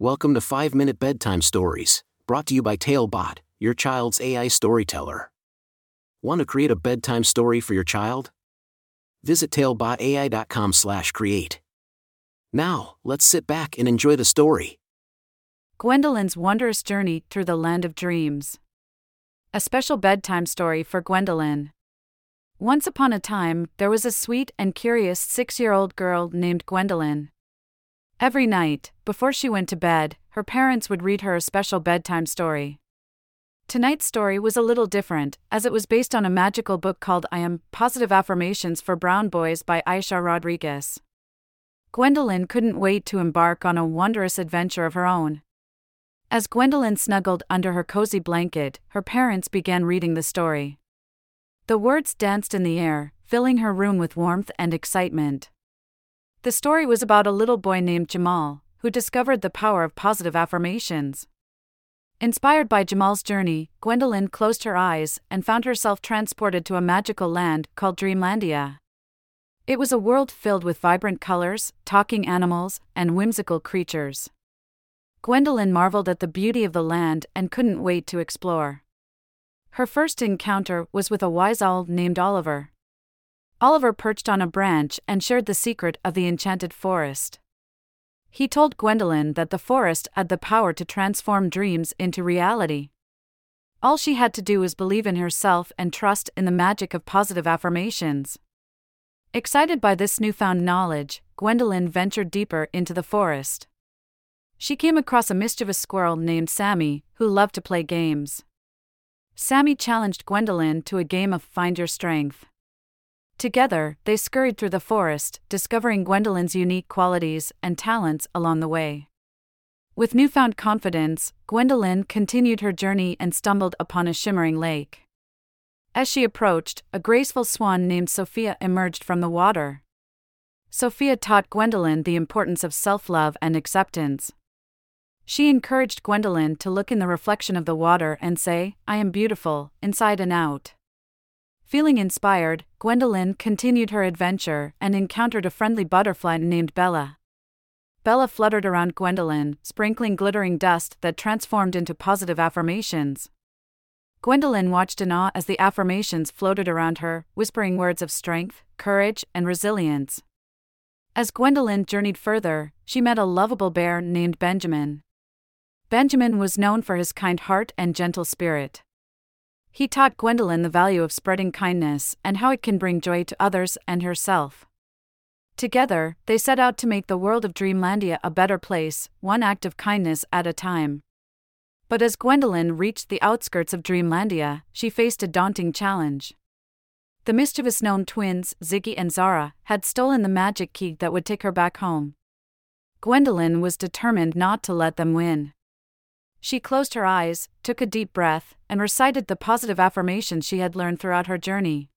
Welcome to 5 Minute Bedtime Stories, brought to you by Talebot, your child's AI storyteller. Want to create a bedtime story for your child? Visit talebotai.com/create. Now, let's sit back and enjoy the story. Gwendolyn's Wondrous Journey Through the Land of Dreams. A special bedtime story for Gwendolyn. Once upon a time, there was a sweet and curious six year old girl named Gwendolyn. Every night, before she went to bed, her parents would read her a special bedtime story. Tonight's story was a little different, as it was based on a magical book called I Am Positive Affirmations for Brown Boys by Aisha Rodriguez. Gwendolyn couldn't wait to embark on a wondrous adventure of her own. As Gwendolyn snuggled under her cozy blanket, her parents began reading the story. The words danced in the air, filling her room with warmth and excitement. The story was about a little boy named Jamal, who discovered the power of positive affirmations. Inspired by Jamal's journey, Gwendolyn closed her eyes and found herself transported to a magical land called Dreamlandia. It was a world filled with vibrant colors, talking animals, and whimsical creatures. Gwendolyn marveled at the beauty of the land and couldn't wait to explore. Her first encounter was with a wise owl named Oliver. Oliver perched on a branch and shared the secret of the enchanted forest. He told Gwendolyn that the forest had the power to transform dreams into reality. All she had to do was believe in herself and trust in the magic of positive affirmations. Excited by this newfound knowledge, Gwendolyn ventured deeper into the forest. She came across a mischievous squirrel named Sammy, who loved to play games. Sammy challenged Gwendolyn to a game of Find Your Strength. Together, they scurried through the forest, discovering Gwendolyn's unique qualities and talents along the way. With newfound confidence, Gwendolyn continued her journey and stumbled upon a shimmering lake. As she approached, a graceful swan named Sophia emerged from the water. Sophia taught Gwendolyn the importance of self love and acceptance. She encouraged Gwendolyn to look in the reflection of the water and say, I am beautiful, inside and out. Feeling inspired, Gwendolyn continued her adventure and encountered a friendly butterfly named Bella. Bella fluttered around Gwendolyn, sprinkling glittering dust that transformed into positive affirmations. Gwendolyn watched in awe as the affirmations floated around her, whispering words of strength, courage, and resilience. As Gwendolyn journeyed further, she met a lovable bear named Benjamin. Benjamin was known for his kind heart and gentle spirit. He taught Gwendolyn the value of spreading kindness and how it can bring joy to others and herself. Together, they set out to make the world of Dreamlandia a better place, one act of kindness at a time. But as Gwendolyn reached the outskirts of Dreamlandia, she faced a daunting challenge. The mischievous gnome twins, Ziggy and Zara, had stolen the magic key that would take her back home. Gwendolyn was determined not to let them win. She closed her eyes, took a deep breath, and recited the positive affirmations she had learned throughout her journey.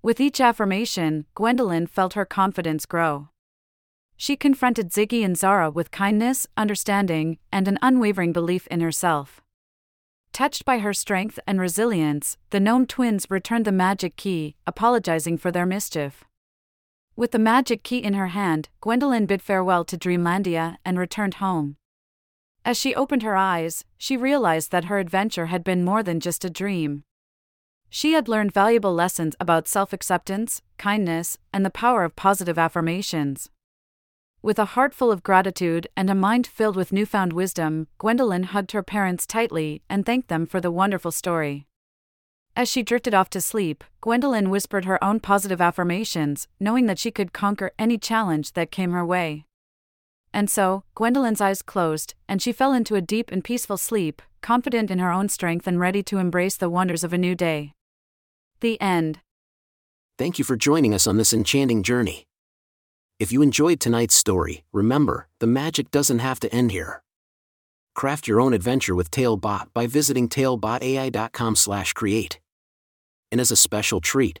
With each affirmation, Gwendolyn felt her confidence grow. She confronted Ziggy and Zara with kindness, understanding, and an unwavering belief in herself. Touched by her strength and resilience, the gnome twins returned the magic key, apologizing for their mischief. With the magic key in her hand, Gwendolyn bid farewell to Dreamlandia and returned home. As she opened her eyes, she realized that her adventure had been more than just a dream. She had learned valuable lessons about self acceptance, kindness, and the power of positive affirmations. With a heart full of gratitude and a mind filled with newfound wisdom, Gwendolyn hugged her parents tightly and thanked them for the wonderful story. As she drifted off to sleep, Gwendolyn whispered her own positive affirmations, knowing that she could conquer any challenge that came her way. And so, Gwendolyn's eyes closed, and she fell into a deep and peaceful sleep, confident in her own strength and ready to embrace the wonders of a new day. The end. Thank you for joining us on this enchanting journey. If you enjoyed tonight's story, remember, the magic doesn't have to end here. Craft your own adventure with Talebot by visiting talebotai.com/create. And as a special treat,